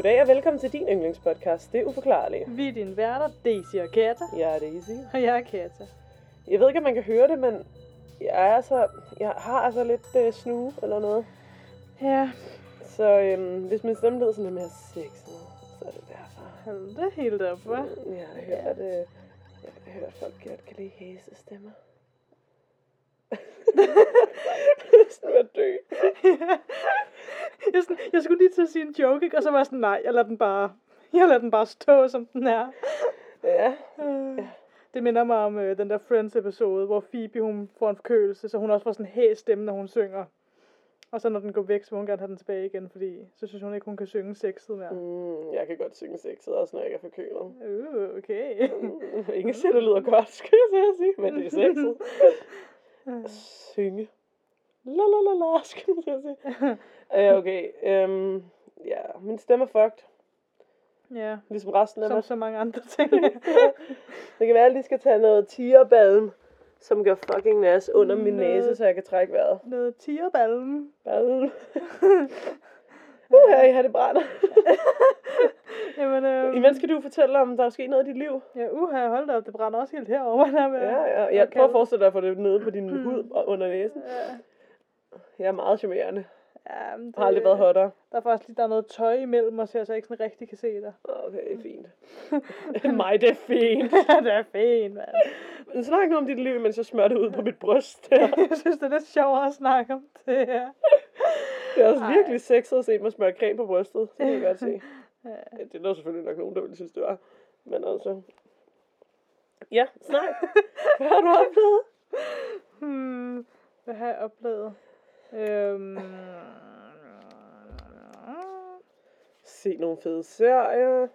Goddag og velkommen til din yndlingspodcast, Det er uforklarligt. Vi er dine værter, Daisy og Kata. Jeg er Daisy. Og jeg er Kata. Jeg ved ikke, om man kan høre det, men jeg, er altså, jeg har altså lidt øh, snue eller noget. Ja, Så øhm, hvis min stemme lyder sådan lidt mere sexet, så er det derfor. hold da helt op, hva'? Mm, Jeg har hørt, øh, jeg har hørt, at folk godt kan lide hæse stemmer. sådan at dø. jeg, sådan, jeg skulle lige til at sige en joke, ikke? og så var jeg sådan, nej, jeg lader den bare, jeg lader den bare stå, som den er. Ja, Øh, Det minder mig om øh, den der Friends-episode, hvor Phoebe hun får en forkølelse, så hun også får sådan en hæs stemme, når hun synger. Og så når den går væk, så vil hun gerne have den tilbage igen, fordi så synes hun ikke, hun kan synge sexet mere. mm, jeg kan godt synge sexet, også når jeg ikke er forkølet. Uh, okay. Mm, ingen siger, det lyder godt, skal jeg sige, men det er sexet. Synge. La la la la, man så sige. Uh, okay, um, ja, min stemme er fucked, ja, ligesom resten af som mig. så mange andre ting. Det kan være, at de skal tage noget tigerballen, som gør fucking nas under min Noget- næse, så jeg kan trække vejret. Noget tierballen. Ballen. Uh, jeg har det brænder. Jamen, øh, Imens skal du fortælle om, der er sket noget i dit liv. Ja, uha, hold da op, det brænder også helt herover. Der med, Ja, ja. Jeg prøver at forestille dig at få det nede på din hud og under næsen. Ja, Jeg er meget charmerende. ja, men det, har aldrig været hottere. Der er faktisk lige der er noget tøj imellem os her, så jeg ikke sådan rigtig kan se dig. Okay, fint. Mig, det er fint. det er fint, mand. Men snak nu om dit liv, mens jeg smører det ud på mit bryst. Jeg synes, det er lidt sjovere at snakke om det her. Det er også Ej. virkelig sexet at se mig smøre creme på brystet. Det kan jeg godt se. Ja, Det er der selvfølgelig nok nogen, der ville synes, det var. Men altså... Ja, snak. Hvad har du oplevet? Hmm, hvad har jeg oplevet? Øhm... Se nogle fede serier.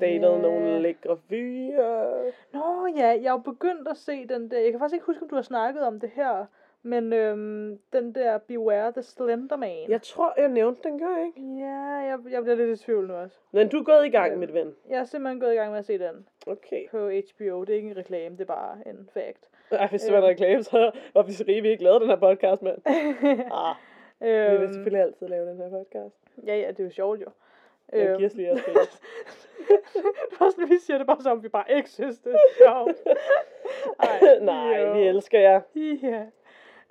Datet Ja. nogle lækre fyre. Nå ja, jeg er jo begyndt at se den der. Jeg kan faktisk ikke huske, om du har snakket om det her. Men øhm, den der Beware the Slender Man. Jeg tror, jeg nævnte den, gør jeg ikke? Ja, jeg, jeg bliver lidt i tvivl nu også. Men du er gået i gang, Ja. mit ven. Jeg er simpelthen gået i gang med at se den Okay. på HBO. Det er ikke en reklame, det er bare en fact. Ej, hvis det var en reklame, så var vi så rige, vi ikke lavede den her podcast, mand. Ah, vi vil øhm, selvfølgelig altid lave den her podcast. ja, ja, det er jo sjovt jo. Jeg Øhm, giver os lige jeres penge. det også, når vi siger det bare som, vi bare ikke synes, det er sjovt. Nej, jo. vi elsker jer. Ja.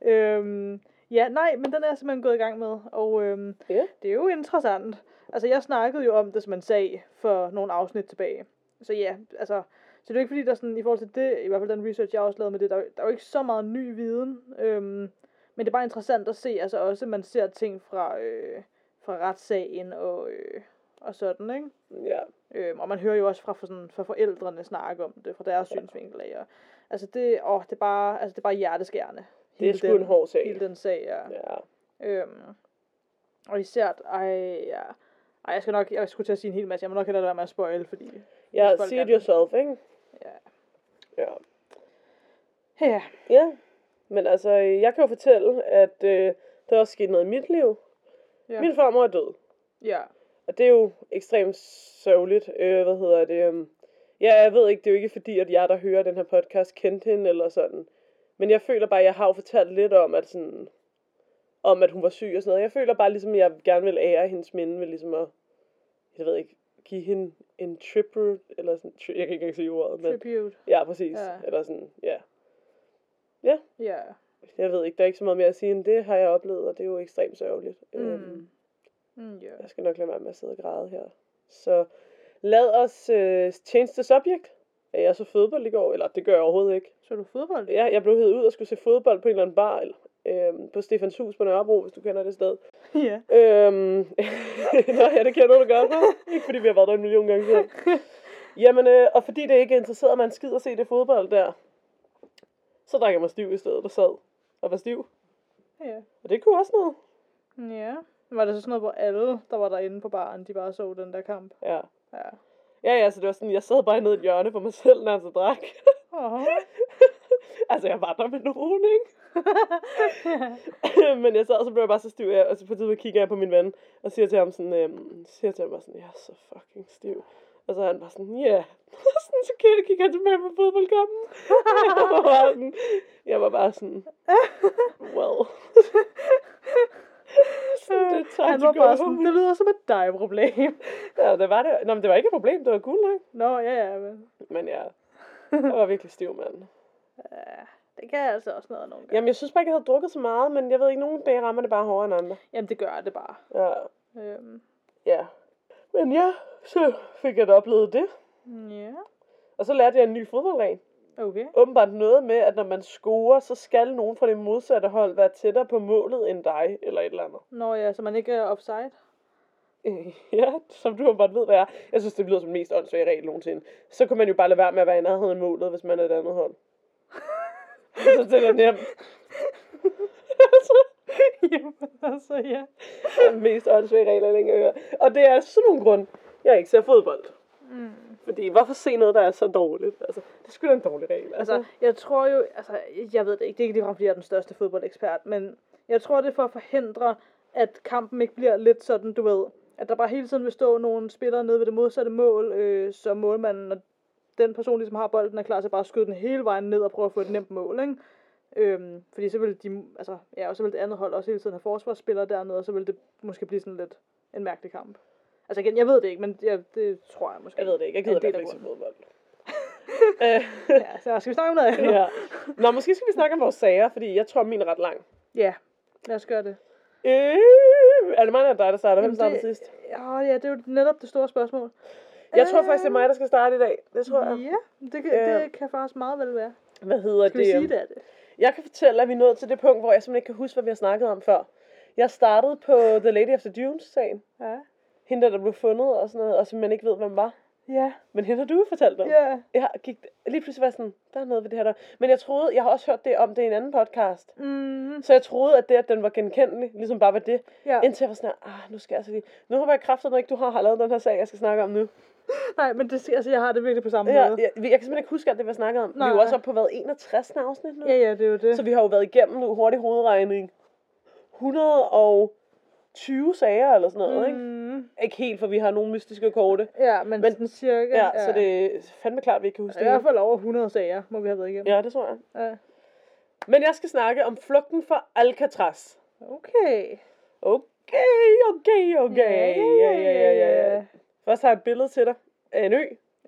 Øhm, ja, nej, men den er jeg simpelthen gået i gang med, og øhm, Ja. det er jo interessant. Altså, jeg snakkede jo om det, som man sagde, for nogle afsnit tilbage. Så ja, altså, så det er jo ikke fordi, der er sådan, i forhold til det, i hvert fald den research, jeg også lavede med det, der, er jo- der er jo ikke så meget ny viden. Øhm, men det er bare interessant at se, altså også, man ser ting fra, øh, fra retssagen og, øh, og sådan, ikke? Ja. Øhm, og man hører jo også fra, fra, sådan, fra forældrene snakke om det, fra deres ja. synsvinkel af. Og, altså det, åh, det er bare, altså det er bare hjerteskærende. Det er sgu den- en hård sag. Hele den sag, ja. Ja. Øhm, og især, ej, ja. Ej, jeg skal nok, jeg skulle til at sige en hel masse, jeg må nok hellere være med at spoil, fordi... Ja, folk see it yourself, ikke? Ja. Ja. Ja, Ja. Men altså, jeg kan jo fortælle, at øh, der er også sket noget i mit liv. ja, Min farmor er død. ja, Og det er jo ekstremt sørgeligt. Øh, hvad hedder det? Um, ja, jeg ved ikke, det er jo ikke fordi, at jeg, der hører den her podcast, kendte hende eller sådan. Men jeg føler bare, at jeg har jo fortalt lidt om, at sådan, om at hun var syg og sådan noget. Jeg føler bare ligesom, at jeg gerne vil ære hendes minde ved ligesom at, jeg ved ikke, give hende en tribute, eller sådan, tri- jeg kan ikke engang sige ordet, men tribute, ja, præcis. Ja. Eller sådan, ja. ja. Jeg ved ikke, der er ikke så meget mere at sige end det, har jeg oplevet, og det er jo ekstremt sørgeligt. Mm. Øhm, Mm, ja. Jeg skal nok lade være med at sidde og græde her. Så lad os øh, change the subject. Er jeg så fodbold i går? Eller det gør jeg overhovedet ikke. Så er du fodbold? Ja, jeg blev hævet ud og skulle se fodbold på en eller anden bar. Eller, øhm, på Stefans Hus på Nørrebro, hvis du kender det sted. ja. Øhm, Nå, ja, det kender du godt, hva'? Ikke fordi vi har været der en million gange før. Jamen, øh, og fordi det ikke interesserede mig en skid at se det fodbold der, så drak jeg mig stiv i stedet og sad og var stiv. ja. Og det kunne også noget. Ja. Var det så sådan noget, hvor alle, der var derinde på baren, de bare så den der kamp? Ja. Ja. Ja, ja, så det var sådan, jeg sad bare nede i et hjørne for mig selv, når jeg så drak. Altså, jeg var der med nogen, ikke? Men jeg sad, og så blev jeg bare så stiv, jeg, og så på et tidspunkt kigger jeg på min ven, og siger til ham sådan, øhm, siger til ham bare sådan, jeg er så fucking stiv. Og så er han bare sådan, ja. Yeah. sådan, så kigger, kigger han tilbage på fodboldkampen. jeg, var bare sådan, jeg var bare sådan, well. Sådan, det er time Han var bare sådan, det lyder som et dig-problem. Ja, det var det. Nå, men det var ikke et problem, det var cool nok. Nå, ja, ja, men... Men ja, jeg var virkelig stiv, mand. Ja, det kan altså også noget nogle gange. Jamen, jeg synes bare ikke, jeg havde drukket så meget, men jeg ved ikke, nogle dage rammer det bare hårdere end andre. Jamen, det gør det bare. Ja, Øhm, ja. Men ja, så fik jeg da oplevet det. ja, Og så lærte jeg en ny fodboldregel. Okay. Åbenbart noget med, at når man scorer, så skal nogen fra det modsatte hold være tættere på målet end dig, eller et eller andet. Nå ja, så man ikke er offside. Øh, Ja, som du åbenbart ved, hvad er. Jeg synes, det lyder som den mest åndssvage regel nogensde. Så kan man jo bare lade være med at være i nærheden af målet, hvis man er et andet hold. så det er nemt. Jamen, altså, ja. den mest åndssvage regel, jeg længe hørt. Og det er sådan nogle grund, jeg ikke ser fodbold. Mm. Fordi hvorfor se noget, der er så dårligt? Altså, det sgu da en dårlig regel. Altså, Altså, jeg tror jo, altså, jeg ved det ikke, det er ikke ligefrem, fordi jeg er den største fodboldekspert, men jeg tror, det er for at forhindre, at kampen ikke bliver lidt sådan, du ved, at der bare hele tiden vil stå nogle spillere nede ved det modsatte mål, øh, så målmanden og den person, ligesom har bolden, er klar til bare at skyde den hele vejen ned og prøve at få et nemt mål, ikke? Øhm, fordi så vil de, altså, ja, og så vil det andet hold også hele tiden have forsvarsspillere dernede, og så vil det måske blive sådan lidt en mærkelig kamp. Altså igen, jeg ved det ikke, men jeg, det tror jeg måske. jeg ved det ikke. Jeg er gider fald ikke se fodbold. Øh, Ja, så skal vi snakke om noget andet? ja. Nå, måske skal vi snakke om vores sager, fordi jeg tror, min er ret lang. ja, lad os gøre det. Øh, er det mig eller dig, der starter? Hvem starter det- sidst? Ja, ja, det er jo netop det store spørgsmål. Jeg tror faktisk, det er mig, der skal starte i dag. Det tror jeg. Ja, det kan, Ja. det kan faktisk meget vel være. Hvad hedder Skal vi det? sige øhm, det af det? Jeg kan fortælle, at vi er nået til det punkt, hvor jeg simpelthen ikke kan huske, hvad vi har snakket om før. Jeg startede på The Lady of the Dunes-sagen. Ja. Hende, der blev fundet og sådan noget, og som man ikke ved, hvem var. Ja. Men hende har du fortalt om. Ja. Jeg gik lige pludselig var sådan, der er noget ved det her der. Men jeg troede, jeg har også hørt det om det i en anden podcast. Mm, Så jeg troede, at det, at den var genkendelig, ligesom bare var det. ja. Indtil jeg var sådan, ah, nu skal jeg altså lige... Nu håber jeg kraftigt ikke, du har, har lavet den her sag, jeg skal snakke om nu. Nej, men det, altså, jeg har det virkelig på samme Ja, måde. jeg, jeg kan simpelthen ikke huske alt det, vi har snakket om. Vi er jo Nej. også oppe på hvad, 61 afsnit nu? Ja, ja, det er jo det. Så vi har jo været igennem nu hurtig hovedregning. 120 sager eller sådan noget, ikke? Mm, Ikke helt, for vi har nogle mystiske korte. ja, men, Men- sådan cirka. Ja, så det er fandme klart, vi ikke kan huske I det. hvert fald over 100 sager, må vi have været igennem. Ja, det tror jeg. Ja. Men jeg skal snakke om flugten fra Alcatraz. Okay. Okay, okay, okay. Ja, ja, ja, ja, ja. Først har jeg et billede til dig af en ø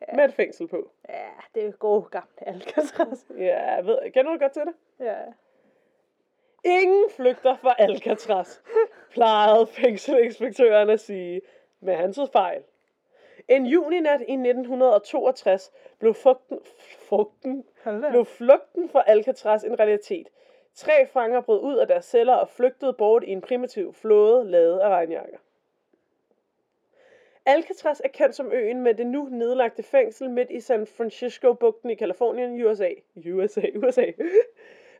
Ja. med et fængsel på. Ja, det er jo gode gamle Alcatraz. Ja, jeg ved, kender du godt til det? ja. Ingen flygter fra Alcatraz, plejede fængselinspektøren at sige, men han tog fejl. En juninat i 1962 blev Hold da. blev flugten fra Alcatraz en realitet. Tre fanger brød ud af deres celler og flygtede bort i en primitiv flåde lavet af regnjakker. Alcatraz er kendt som øen med det nu nedlagte fængsel midt i San Francisco-bugten i Kalifornien, USA. USA, USA.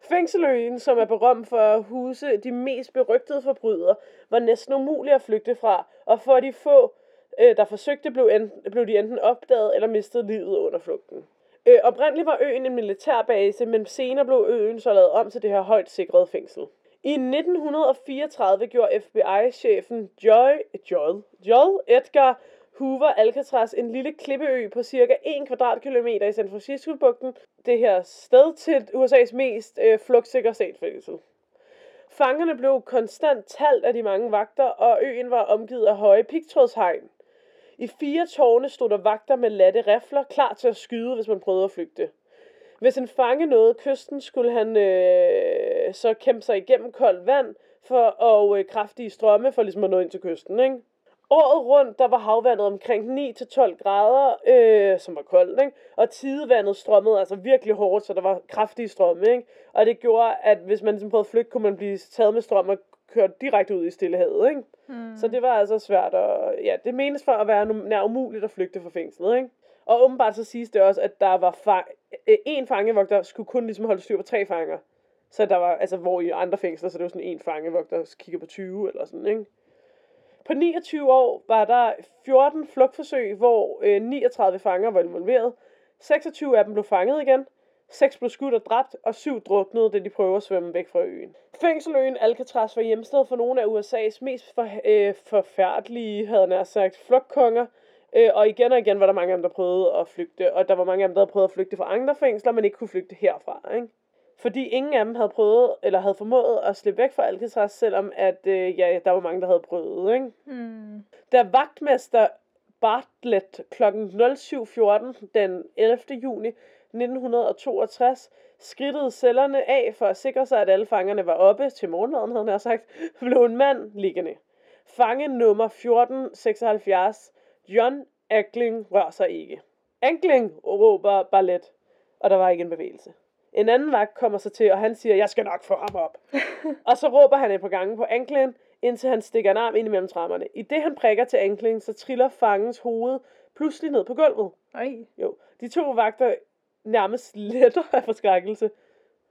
Fængseløen, som er berømt for at huse de mest berygtede forbrydere, var næsten umulig at flygte fra, og for de få, øh, der forsøgte, blev, enten, blev de enten opdaget eller mistede livet under flugten. Øh, oprindeligt var øen en militærbase, men senere blev øen så lavet om til det her højt sikrede fængsel. I 1934 gjorde FBI-chefen Joy, Joy, Joy Edgar Hoover Alcatraz en lille klippeø på cirka 1 kvadratkilometer i San Francisco-bugten, det her sted til USA's mest øh, flugtsikre statsfængsel. Fangerne blev konstant talt af de mange vagter, og øen var omgivet af høje pigtrådshegn. I fire tårne stod der vagter med latte rifler, klar til at skyde, hvis man prøvede at flygte. Hvis en fange nåede kysten, skulle han øh, så kæmpe sig igennem koldt vand for, og øh, kraftige strømme for ligesom at nå ind til kysten. Ikke? Året rundt, der var havvandet omkring 9-12 grader, øh, som var koldt, ikke? og tidevandet strømmede altså virkelig hårdt, så der var kraftige strømme. Ikke? Og det gjorde, at hvis man ligesom prøvede at flygte, kunne man blive taget med strøm og kørt direkte ud i Stillehavet. Ikke? Mm. Så det var altså svært, og ja, det menes for at være nær umuligt at flygte fra fængslet, ikke? Og åbenbart så siges det også, at der var fa- øh, en fangevogter skulle kun ligesom holde styr på tre fanger. Så der var, altså hvor i andre fængsler, så det var sådan en fangevogter, der kigger på 20 eller sådan, ikke? På 29 år var der 14 flugtforsøg, hvor øh, 39 fanger var involveret. 26 af dem blev fanget igen. 6 blev skudt og dræbt, og 7 druknede, da de prøvede at svømme væk fra øen. Fængseløen Alcatraz var hjemsted for nogle af USA's mest for, øh, forfærdelige, havde nær sagt, flugtkonger. Øh, og igen og igen var der mange af dem, der prøvede at flygte, og der var mange af dem, der havde prøvet at flygte fra andre fængsler, men ikke kunne flygte herfra. Ikke? Fordi ingen af dem havde prøvet, eller havde formået at slippe væk fra Alcatraz, selvom at, øh, ja, der var mange, der havde prøvet. Ikke? Mm. Da vagtmester Bartlett kl. 07.14 den 11. juni 1962 skridtede cellerne af for at sikre sig, at alle fangerne var oppe til morgenmaden, havde han sagt, blev en mand liggende. Fange nummer 1476, John Ackling, rør sig ikke. Ankling, råber Ballet, og der var ikke en bevægelse. En anden vagt kommer så til, og han siger, jeg skal nok få ham op. og så råber han et par gange på Ankling, indtil han stikker en arm ind imellem trammerne. I det han prikker til Ankling, så triller fangens hoved pludselig ned på gulvet. Ej. Jo, de to vagter nærmest letter af forskrækkelse.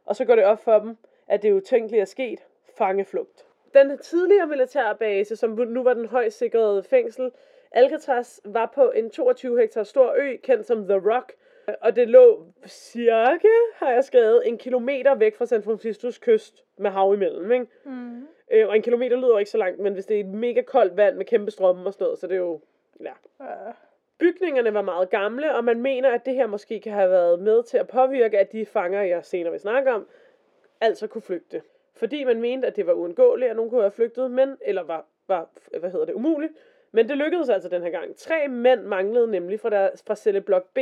Og så går det op for dem, at det utænkelige er sket. Fangeflugt. Den tidligere militærbase, som nu var den højst sikrede fængsel, Alcatraz, var på en 22 hektar stor ø, kendt som The Rock, og det lå cirka, har jeg skrevet, en kilometer væk fra San Franciscos kyst med hav imellem, ikke? Mm. Øh, og en kilometer lyder ikke så langt, men hvis det er et mega koldt vand med kæmpe strømme og sådan noget, så det er jo, ja. Ja. Bygningerne var meget gamle, og man mener, at det her måske kan have været med til at påvirke, at de fanger, jeg senere vil snakke om, altså kunne flygte. Fordi man mente, at det var uundgåeligt, at nogen kunne have flygtet, men, eller var, var hvad hedder det, umuligt. Men det lykkedes altså den her gang. Tre mænd manglede nemlig fra, der, fra celle blok B,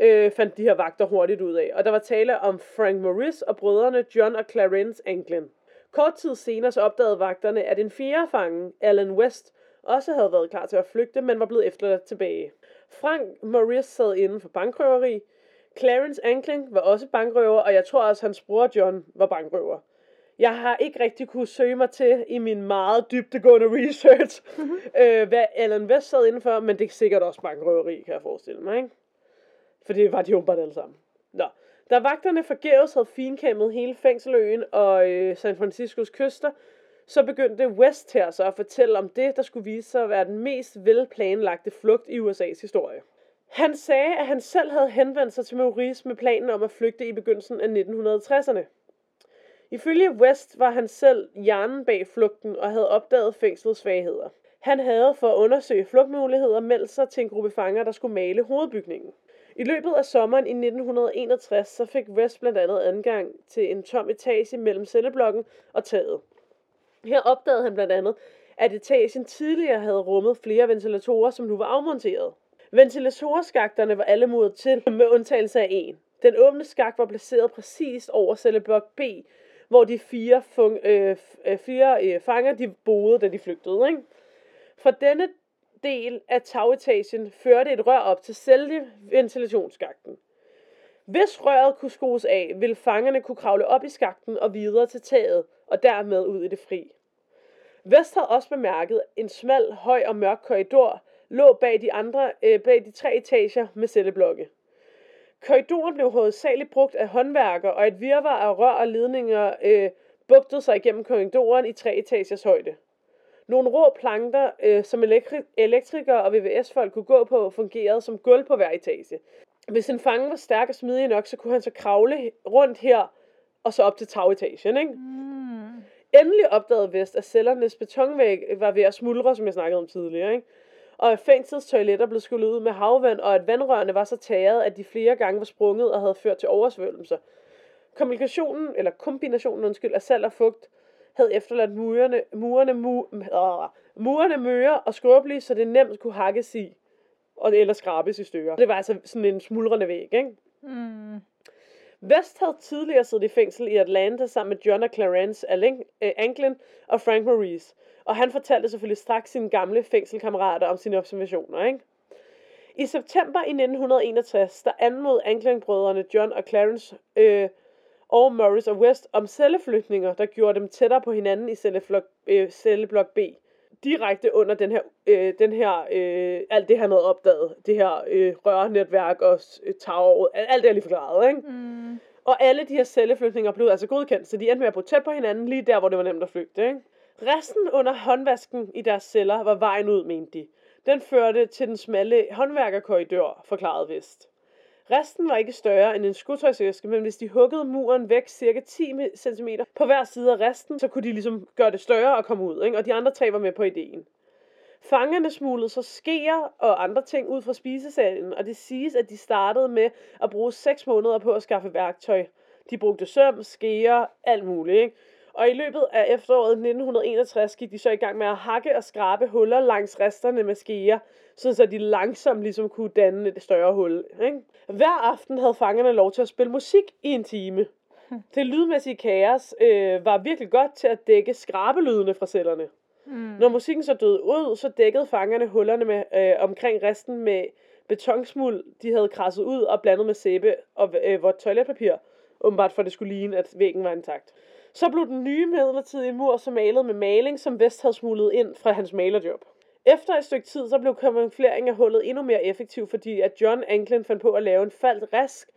øh, fandt de her vagter hurtigt ud af. Og der var tale om Frank Morris og brødrene John og Clarence Anglin. Kort tid senere så opdagede vagterne, at en fjerde fange, Alan West, også havde været klar til at flygte, men var blevet efterladt tilbage. Frank Morris sad inden for bankrøveri. Clarence Ankling var også bankrøver, og jeg tror også, hans bror John var bankrøver. Jeg har ikke rigtig kunne søge mig til i min meget dybtegående research, øh, hvad Alan West sad indenfor, men det er sikkert også bankrøveri, kan jeg forestille mig, ikke? For det var de åbenbart alle sammen. Nå. Da vagterne forgæves havde finkæmmet hele fængseløen og øh, San Franciscos kyster, så begyndte West her så at fortælle om det, der skulle vise sig at være den mest velplanlagte flugt i USA's historie. Han sagde, at han selv havde henvendt sig til Maurice med planen om at flygte i begyndelsen af 1960'erne. Ifølge West var han selv hjernen bag flugten og havde opdaget fængslets svagheder. Han havde for at undersøge flugtmuligheder meldt sig til en gruppe fanger, der skulle male hovedbygningen. I løbet af sommeren i 1961 så fik West blandt andet adgang til en tom etage mellem celleblokken og taget. Her opdagede han blandt andet, at etagen tidligere havde rummet flere ventilatorer, som nu var afmonteret. Ventilatorskakterne var alle muret til, med undtagelse af en. Den åbne skak var placeret præcis over celleblok B, hvor de fire, fung, øh, øh fire øh, fanger de boede, da de flygtede. Ikke? Fra denne del af tagetagen førte et rør op til selve ventilationsskakten. Hvis røret kunne skrues af, ville fangerne kunne kravle op i skakten og videre til taget, og dermed ud i det fri. Vest havde også bemærket en smal, høj og mørk korridor, lå bag de, andre, øh, bag de tre etager med celleblokke. Korridoren blev hovedsageligt brugt af håndværkere, og et virvar af rør og ledninger øh, bugtede sig igennem korridoren i tre etagers højde. Nogle rå planker, øh, som elektri- elektrikere og VVS-folk kunne gå på, fungerede som gulv på hver etage. Hvis en fange var stærk og smidig nok, så kunne han så kravle rundt her, og så op til tagetagen, ikke? Mm. Endelig opdagede Vest, at cellernes betonvæg var ved at smuldre, som jeg snakkede om tidligere, ikke? Og at fængslets toiletter blev skyllet ud med havvand, og at vandrørene var så taget, at de flere gange var sprunget og havde ført til oversvømmelser. Kommunikationen, eller kombinationen, undskyld, af salt og fugt, havde efterladt murene, murene, mu, øh, murene møre og skrøbelige, så det nemt kunne hakkes i, og eller skrabes i stykker. Det var altså sådan en smuldrende væg, ikke? Mm. West havde tidligere siddet i fængsel i Atlanta sammen med John og Clarence Anglin og Frank Maurice. Og han fortalte selvfølgelig straks sine gamle fængselkammerater om sine observationer. Ikke? I september i 1961, der anmod Anglin-brødrene John og Clarence øh, og Morris og West om celleflytninger, der gjorde dem tættere på hinanden i celleflok, øh, celleblok B. Direkte under den her, øh, den her øh, alt det han havde opdaget, det her øh, rørnetværk og øh, tower, alt det jeg lige forklaret, ikke? Mm. Og alle de her celleflytninger blev altså godkendt, så de endte med at bo tæt på hinanden, lige der, hvor det var nemt at flygte. Ikke? Resten under håndvasken i deres celler var vejen ud, mente de. Den førte til den smalle håndværkerkorridor, forklarede Vest. Resten var ikke større end en skotøjsæske, men hvis de huggede muren væk cirka 10 cm på hver side af resten, så kunne de ligesom gøre det større og komme ud, ikke? og de andre tre var med på ideen. Fangerne smuglede så skeer og andre ting ud fra spisesalen, og det siges, at de startede med at bruge 6 måneder på at skaffe værktøj. De brugte søm, skeer, alt muligt. Ikke? Og i løbet af efteråret 1961 gik de så i gang med at hakke og skrabe huller langs resterne med skeer, så de langsomt ligesom kunne danne et større hul. Ikke? Hver aften havde fangerne lov til at spille musik i en time. Det lydmæssige kaos øh, var virkelig godt til at dække skrabelydene fra cellerne. Mm. Når musikken så døde ud, så dækkede fangerne hullerne med, øh, omkring resten med betonsmuld, de havde krasset ud og blandet med sæbe og øh, vådt toiletpapir, åbenbart for at det skulle ligne, at væggen var intakt. Så blev den nye midlertidige mur så malet med maling, som Vest havde smuglet ind fra hans malerjob. Efter et stykke tid, så blev kamuflering af hullet endnu mere effektiv, fordi at John Anglin fandt på at lave en faldt rask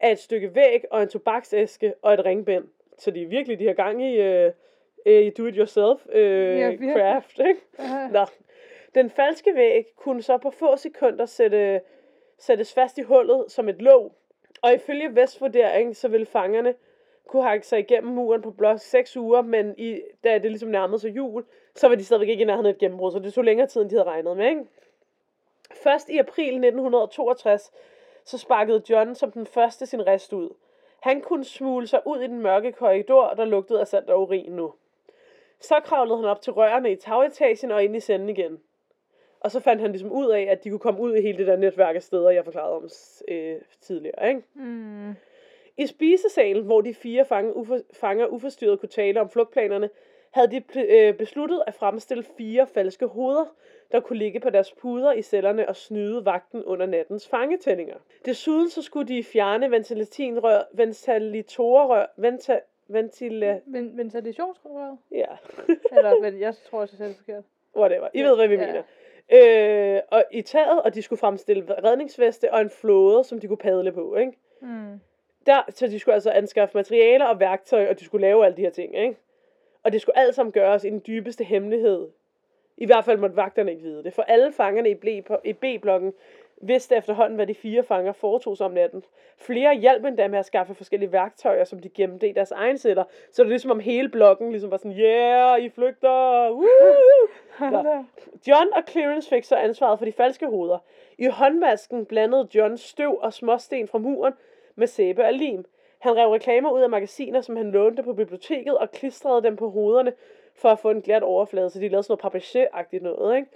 af et stykke væg og en tobaksæske og et ringbind. Så de er virkelig de her gang i, uh, i do-it-yourself uh, ja, craft, ikke? Uh-huh. Nå. Den falske væg kunne så på få sekunder sætte, sættes fast i hullet som et låg, og ifølge Vests vurdering, så ville fangerne kunne hakke sig igennem muren på blot 6 uger, men i, da det ligesom nærmede sig jul, så var de stadigvæk ikke i nærheden af et gennembrud, så det tog længere tid, end de havde regnet med. Ikke? Først i april 1962, så sparkede John som den første sin rest ud. Han kunne smule sig ud i den mørke korridor, der lugtede af sand og urin nu. Så kravlede han op til rørene i tagetagen og ind i senden igen. Og så fandt han ligesom ud af, at de kunne komme ud i hele det der netværk af steder, jeg forklarede om øh, tidligere. Ikke? Mm. I spisesalen, hvor de fire fanger, ufor, fanger uforstyrret kunne tale om flugtplanerne, havde de øh, besluttet at fremstille fire falske hoveder, der kunne ligge på deres puder i cellerne og snyde vagten under nattens fangetællinger. Desuden så skulle de fjerne ventilatinrør, ventilatorrør, venta, ventila... Ven, ventilationsrør? Ja. Eller, jeg tror, jeg selv forkert. Whatever. I ved, hvad vi ja. mener. Øh, og i taget, og de skulle fremstille redningsveste og en flåde, som de kunne padle på, ikke? Mm. Der, så de skulle altså anskaffe materialer og værktøj, og de skulle lave alle de her ting, ikke? Og det skulle alt sammen gøres i den dybeste hemmelighed. I hvert fald måtte vagterne ikke vide det, for alle fangerne i B-blokken vidste efterhånden, hvad de fire fanger foretog sig om natten. Flere hjalp endda med at skaffe forskellige værktøjer, som de gemte i deres egen sætter. Så det er ligesom om hele blokken ligesom var sådan, yeah, I flygter! Woo! John og Clarence fik så ansvaret for de falske hoveder. I håndvasken blandede John støv og småsten fra muren med sæbe og lim. Han rev reklamer ud af magasiner, som han lånte på biblioteket, og klistrede dem på hovederne for at få en glat overflade, så de lavede sådan noget papier-agtigt noget, ikke?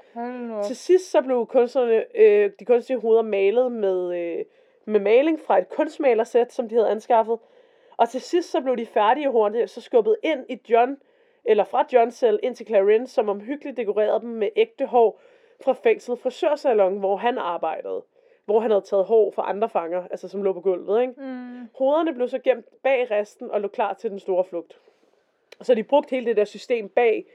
Til sidst så blev kunstnerne, øh, de kunstige hoveder malet med, øh, med maling fra et kunstmalersæt, som de havde anskaffet. Og til sidst så blev de færdige hurtigt, så skubbet ind i John, eller fra John selv ind til Clarence, som omhyggeligt dekorerede dem med ægte hår fra fængslet frisørsalon, hvor han arbejdede hvor han havde taget hår fra andre fanger, altså som lå på gulvet. Ikke? Mm. Hovederne blev så gemt bag resten og lå klar til den store flugt. Så de brugte hele det der system bag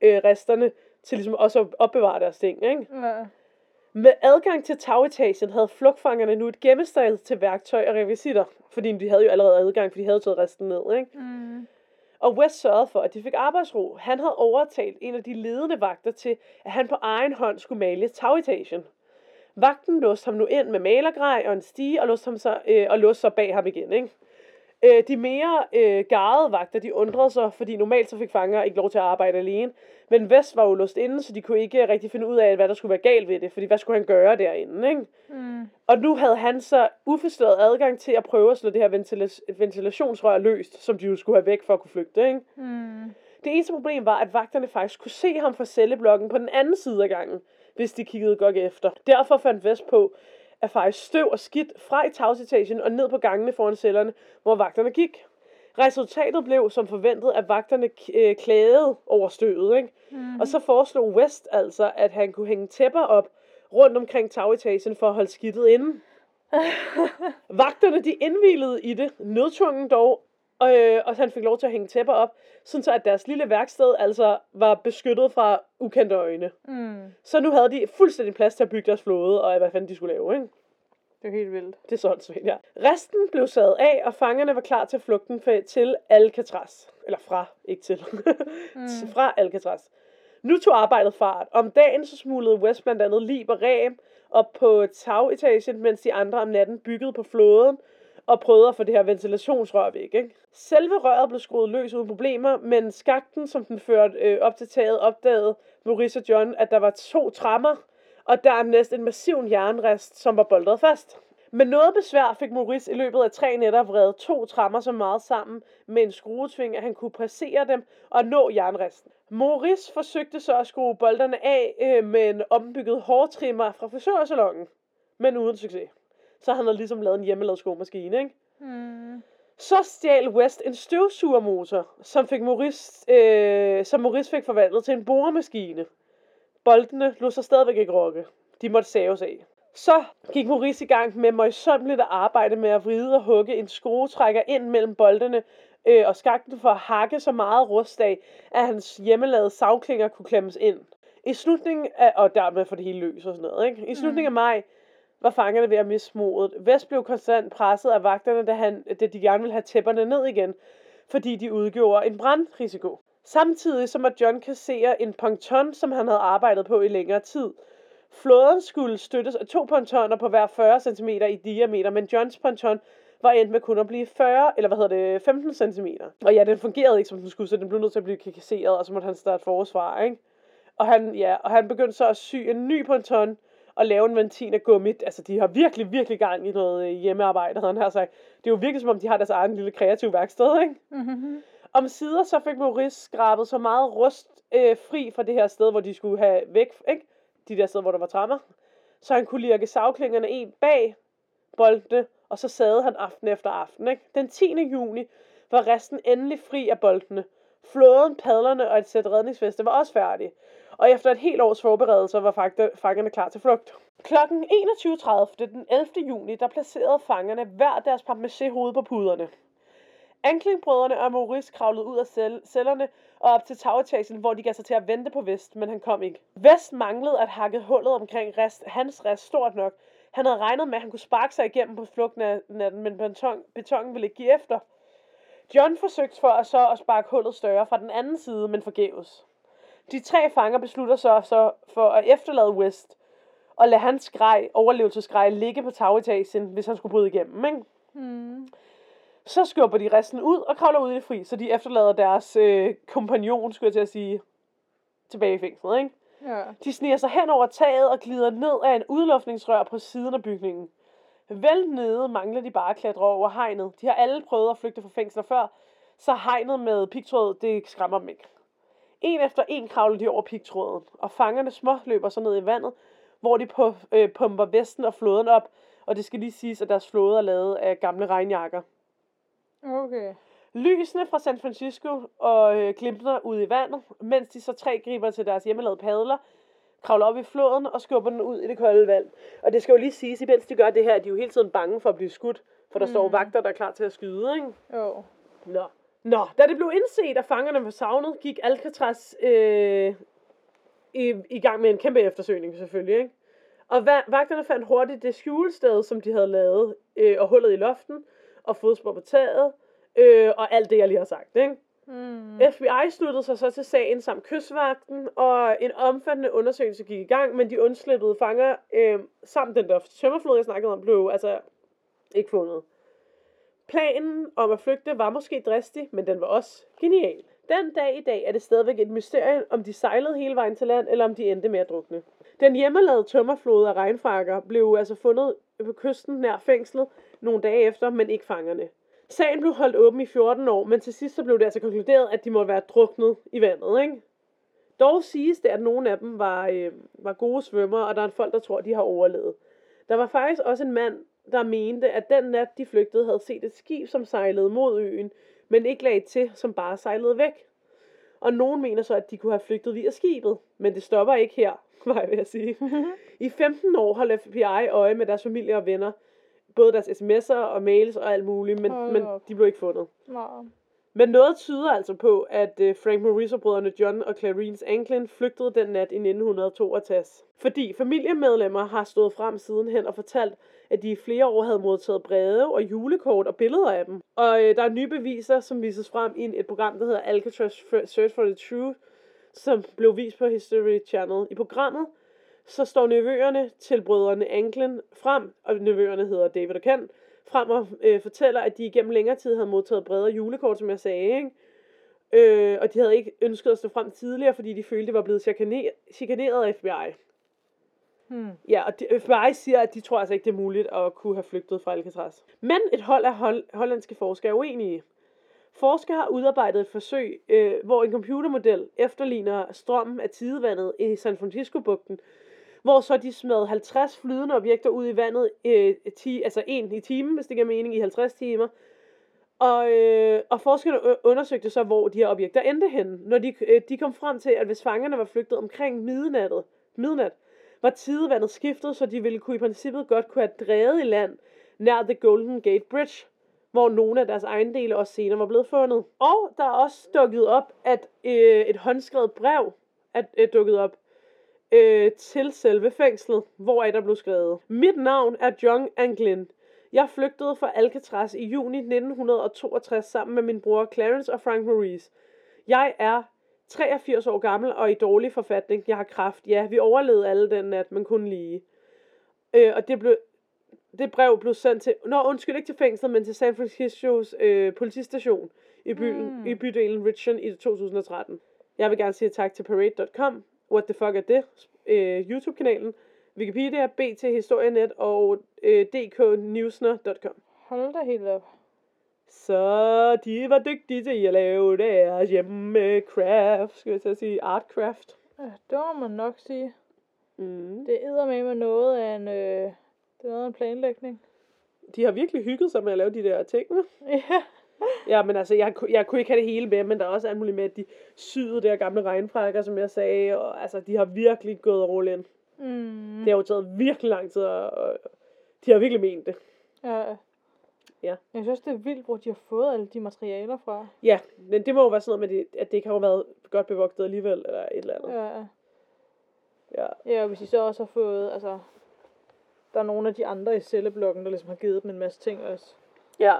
øh, resterne til ligesom også at opbevare deres ting. Ikke? Ja. Med adgang til tagetagen havde flugtfangerne nu et gemmested til værktøj og rekvisitter, fordi de havde jo allerede adgang, for de havde taget resten ned. Ikke? Mm. Og West sørgede for, at de fik arbejdsro. Han havde overtalt en af de ledende vagter til, at han på egen hånd skulle male tagetagen. Vagten låste ham nu ind med malergrej og en stige, og låste, ham så, øh, og låste så bag ham igen. Ikke? Øh, de mere øh, garede vagter, de undrede sig, fordi normalt så fik fanger ikke lov til at arbejde alene. Men Vest var jo låst inde, så de kunne ikke rigtig finde ud af, hvad der skulle være galt ved det, fordi hvad skulle han gøre derinde, ikke? Mm. Og nu havde han så uforstået adgang til at prøve at slå det her ventila- ventilationsrør løst, som de jo skulle have væk for at kunne flygte, ikke? Mm. Det eneste problem var, at vagterne faktisk kunne se ham fra celleblokken på den anden side af gangen hvis de kiggede godt efter. Derfor fandt Vest på at faktisk støv og skidt fra i tagsetagen og ned på gangene foran cellerne, hvor vagterne gik. Resultatet blev som forventet, at vagterne øh, klagede over støvet. Ikke? Mm. Og så foreslog West altså, at han kunne hænge tæpper op rundt omkring tagetagen for at holde skidtet inde. Vagterne de indvilede i det, nødtvungen dog, og, øh, og han fik lov til at hænge tæpper op, sådan så at deres lille værksted altså var beskyttet fra ukendte øjne. Mm. Så nu havde de fuldstændig plads til at bygge deres flåde, og hvad fanden de skulle lave, ikke? Det er helt vildt. Det er sådan svært, ja. Resten blev sadet af, og fangerne var klar til flugten til Alcatraz. Eller fra, ikke til. mm. fra Alcatraz. Nu tog arbejdet fart. Om dagen så smuglede West blandt andet lib og ræm op på tagetagen, mens de andre om natten byggede på flåden, og prøvede at få det her ventilationsrør væk. Ikke? Selve røret blev skruet løs uden problemer, men skakten, som den førte øh, op til taget, opdagede Maurice og John, at der var to trammer, og dernæst en massiv jernrest, som var boldet fast. Med noget besvær fik Maurice i løbet af tre nætter vredet to trammer så meget sammen med en skruetving, at han kunne pressere dem og nå jernresten. Maurice forsøgte så at skrue bolterne af øh, med en ombygget hårtrimmer fra frisørsalongen, men uden succes. Så han havde ligesom lavet en hjemmelavet skomaskine, ikke? Mm. Så stjal West en støvsugermotor, som, fik Maurice, øh, som Maurice fik forvandlet til en boremaskine. Boltene lå så stadigvæk ikke rokke. De måtte saves af. Så gik Maurice i gang med møjsommeligt at arbejde med at vride og hugge en skruetrækker ind mellem boltene øh, og skakten for at hakke så meget rust af, at hans hjemmelavede savklinger kunne klemmes ind. I slutningen af, og dermed for det hele løs og sådan noget, ikke? I slutningen af maj var fangerne ved at miste modet. Vest blev konstant presset af vagterne, da, han, da de gerne ville have tæpperne ned igen, fordi de udgjorde en brandrisiko. Samtidig så at John kassere en ponton, som han havde arbejdet på i længere tid. Flåden skulle støttes af to pontoner på hver 40 cm i diameter, men Johns ponton var endt med kun at blive 40, eller hvad hedder det, 15 cm. Og ja, den fungerede ikke, som den skulle, så den blev nødt til at blive kasseret, og så måtte han starte forsvar, ikke? Og han, ja, og han begyndte så at sy en ny ponton, og lave en ventin af gummi. Altså, de har virkelig, virkelig gang i noget øh, hjemmearbejde, havde han her sagt. Det er jo virkelig, som om de har deres egen lille kreative værksted, ikke? Mm-hmm. Om sider så fik Maurice skrabet så meget rust øh, fri fra det her sted, hvor de skulle have væk, ikke? De der steder, hvor der var trammer. Så han kunne lirke savklingerne en bag boldene, og så sad han aften efter aften, ikke? Den 10. juni var resten endelig fri af boldene. Flåden, padlerne og et sæt redningsveste var også færdige. Og efter et helt års forberedelser var fangerne klar til flugt. Klokken 21.30 den 11. juni, der placerede fangerne hver deres parmesé hoved på puderne. Anklingbrødrene og Maurice kravlede ud af cellerne og op til tagetagen, hvor de gav sig til at vente på Vest, men han kom ikke. Vest manglede at hakke hullet omkring rest, hans rest stort nok. Han havde regnet med, at han kunne sparke sig igennem på flugtnatten, men beton, betongen ville ikke give efter. John forsøgte for at så at sparke hullet større fra den anden side, men forgæves. De tre fanger beslutter sig så for at efterlade West og lade hans grej, overlevelsesgrej ligge på tagetagen, hvis han skulle bryde igennem. Ikke? Mm. Så skubber de resten ud og kravler ud i det fri, så de efterlader deres øh, kompagnon, skulle jeg til at sige, tilbage i fængslet. Ikke? Ja. De sniger sig hen over taget og glider ned af en udluftningsrør på siden af bygningen. Vel nede mangler de bare at klatre over hegnet. De har alle prøvet at flygte fra fængsler før, så hegnet med pigtråd, det skræmmer dem ikke. En efter en kravler de over pigtråden, og fangerne små løber så ned i vandet, hvor de på, øh, pumper vesten og flåden op, og det skal lige siges, at deres flåde er lavet af gamle regnjakker. Okay. Lysene fra San Francisco og øh, glimter ud i vandet, mens de så tre griber til deres hjemmelavede padler, kravler op i floden og skubber den ud i det kolde vand. Og det skal jo lige siges, imens de gør det her, de er jo hele tiden bange for at blive skudt, for der mm. står vagter, der er klar til at skyde, ikke? Jo. Nå. Nå, da det blev indset, at fangerne var savnet, gik Alcatraz øh, i, i gang med en kæmpe eftersøgning selvfølgelig, ikke? Og vagterne fandt hurtigt det skjulested, som de havde lavet, øh, og hullet i loften, og fodspor på taget, øh, og alt det, jeg lige har sagt, ikke? Mm. FBI sluttede sig så til sagen samt kystvagten, og en omfattende undersøgelse gik i gang, men de undslippede fanger, øh, samt den der tømmerflod, jeg snakkede om, blev altså ikke fundet. Planen om at flygte var måske dristig, men den var også genial. Den dag i dag er det stadigvæk et mysterium, om de sejlede hele vejen til land, eller om de endte med at drukne. Den hjemmelavede tømmerflod af regnfrakker blev altså fundet på kysten nær fængslet nogle dage efter, men ikke fangerne. Sagen blev holdt åben i 14 år, men til sidst så blev det altså konkluderet, at de måtte være druknet i vandet, ikke? Dog siges det, at nogle af dem var, øh, var gode svømmer, og der er folk, der tror, at de har overlevet. Der var faktisk også en mand, der mente, at den nat, de flygtede, havde set et skib, som sejlede mod øen, men ikke lagde til, som bare sejlede væk. Og nogen mener så, at de kunne have flygtet via skibet, men det stopper ikke her, var jeg ved at sige. I 15 år holdt FBI øje med deres familie og venner, både deres sms'er og mails og alt muligt, men, Hold men de blev ikke fundet. Nå. Men noget tyder altså på, at øh, Frank Maurice-brødrene John og Clarence Anglin flygtede den nat i 1962. Fordi familiemedlemmer har stået frem sidenhen og fortalt, at de i flere år havde modtaget breve og julekort og billeder af dem. Og øh, der er nye beviser, som vises frem i et program, der hedder Alcatraz Search for the Truth, som blev vist på History Channel. I programmet så står nevøerne til brødrene Anglin frem, og nevøerne hedder David og Ken, frem og øh, fortæller, at de igennem længere tid havde modtaget brede julekort, som jeg sagde, ikke? Øh, og de havde ikke ønsket at stå frem tidligere, fordi de følte, de var blevet chikaneret, chikaneret af FBI. Hmm. Ja, og de, øh, FBI siger, at de tror altså ikke, det er muligt at kunne have flygtet fra Alcatraz. Men et hold af hol- hollandske forskere er uenige. Forskere har udarbejdet et forsøg, øh, hvor en computermodel efterligner strømmen af tidevandet i San Francisco-bugten, hvor så de smed 50 flydende objekter ud i vandet, øh, ti, altså en i timen, hvis det giver mening, i 50 timer. Og, øh, og forskerne undersøgte så, hvor de her objekter endte henne. Når de, øh, de kom frem til, at hvis fangerne var flygtet omkring midnattet, midnat, var tidevandet skiftet, så de ville kunne i princippet godt kunne have drevet i land nær The Golden Gate Bridge, hvor nogle af deres ejendele også senere var blevet fundet. Og der er også dukket op, at øh, et håndskrevet brev er, er dukket op øh, til selve fængslet, hvor der blev skrevet. Mit navn er John Anglin. Jeg flygtede fra Alcatraz i juni 1962 sammen med min bror Clarence og Frank Maurice. Jeg er 83 år gammel og i dårlig forfatning. Jeg har kraft. Ja, vi overlevede alle den nat, men kun lige. Øh, og det blev det brev blev sendt til, nå undskyld, ikke til fængslet, men til San Franciscos øh, politistation i, byen, Mm. i bydelen Richmond i 2013. Jeg vil gerne sige tak til Parade.com, What the fuck er det, øh, YouTube-kanalen, Wikipedia, BT Historienet og øh, dknewsner.com. Hold da helt op. Så de var dygtige til at lave deres hjemmecraft, skal jeg at sige, artcraft. Ja, det må man nok sige. Mm. Det æder med med noget af en, øh, det er noget af en planlægning. De har virkelig hygget sig med at lave de der ting. Ja. Ja, men altså, jeg, jeg kunne ikke have det hele med, men der er også alt muligt med, at de syede der gamle regnfrakker, som jeg sagde, og altså, de har virkelig gået all in. Mm. Det har jo taget virkelig lang tid, og, og de har virkelig ment det. Ja. Ja. Jeg synes det er vildt, hvor de har fået alle de materialer fra. Ja, men det må jo være sådan noget med, det, at det ikke har været godt bevogtet alligevel, eller et eller andet. Ja. Ja. Ja, og hvis de så også har fået, altså, der er nogle af de andre i celleblokken, der ligesom har givet dem en masse ting også. Ja.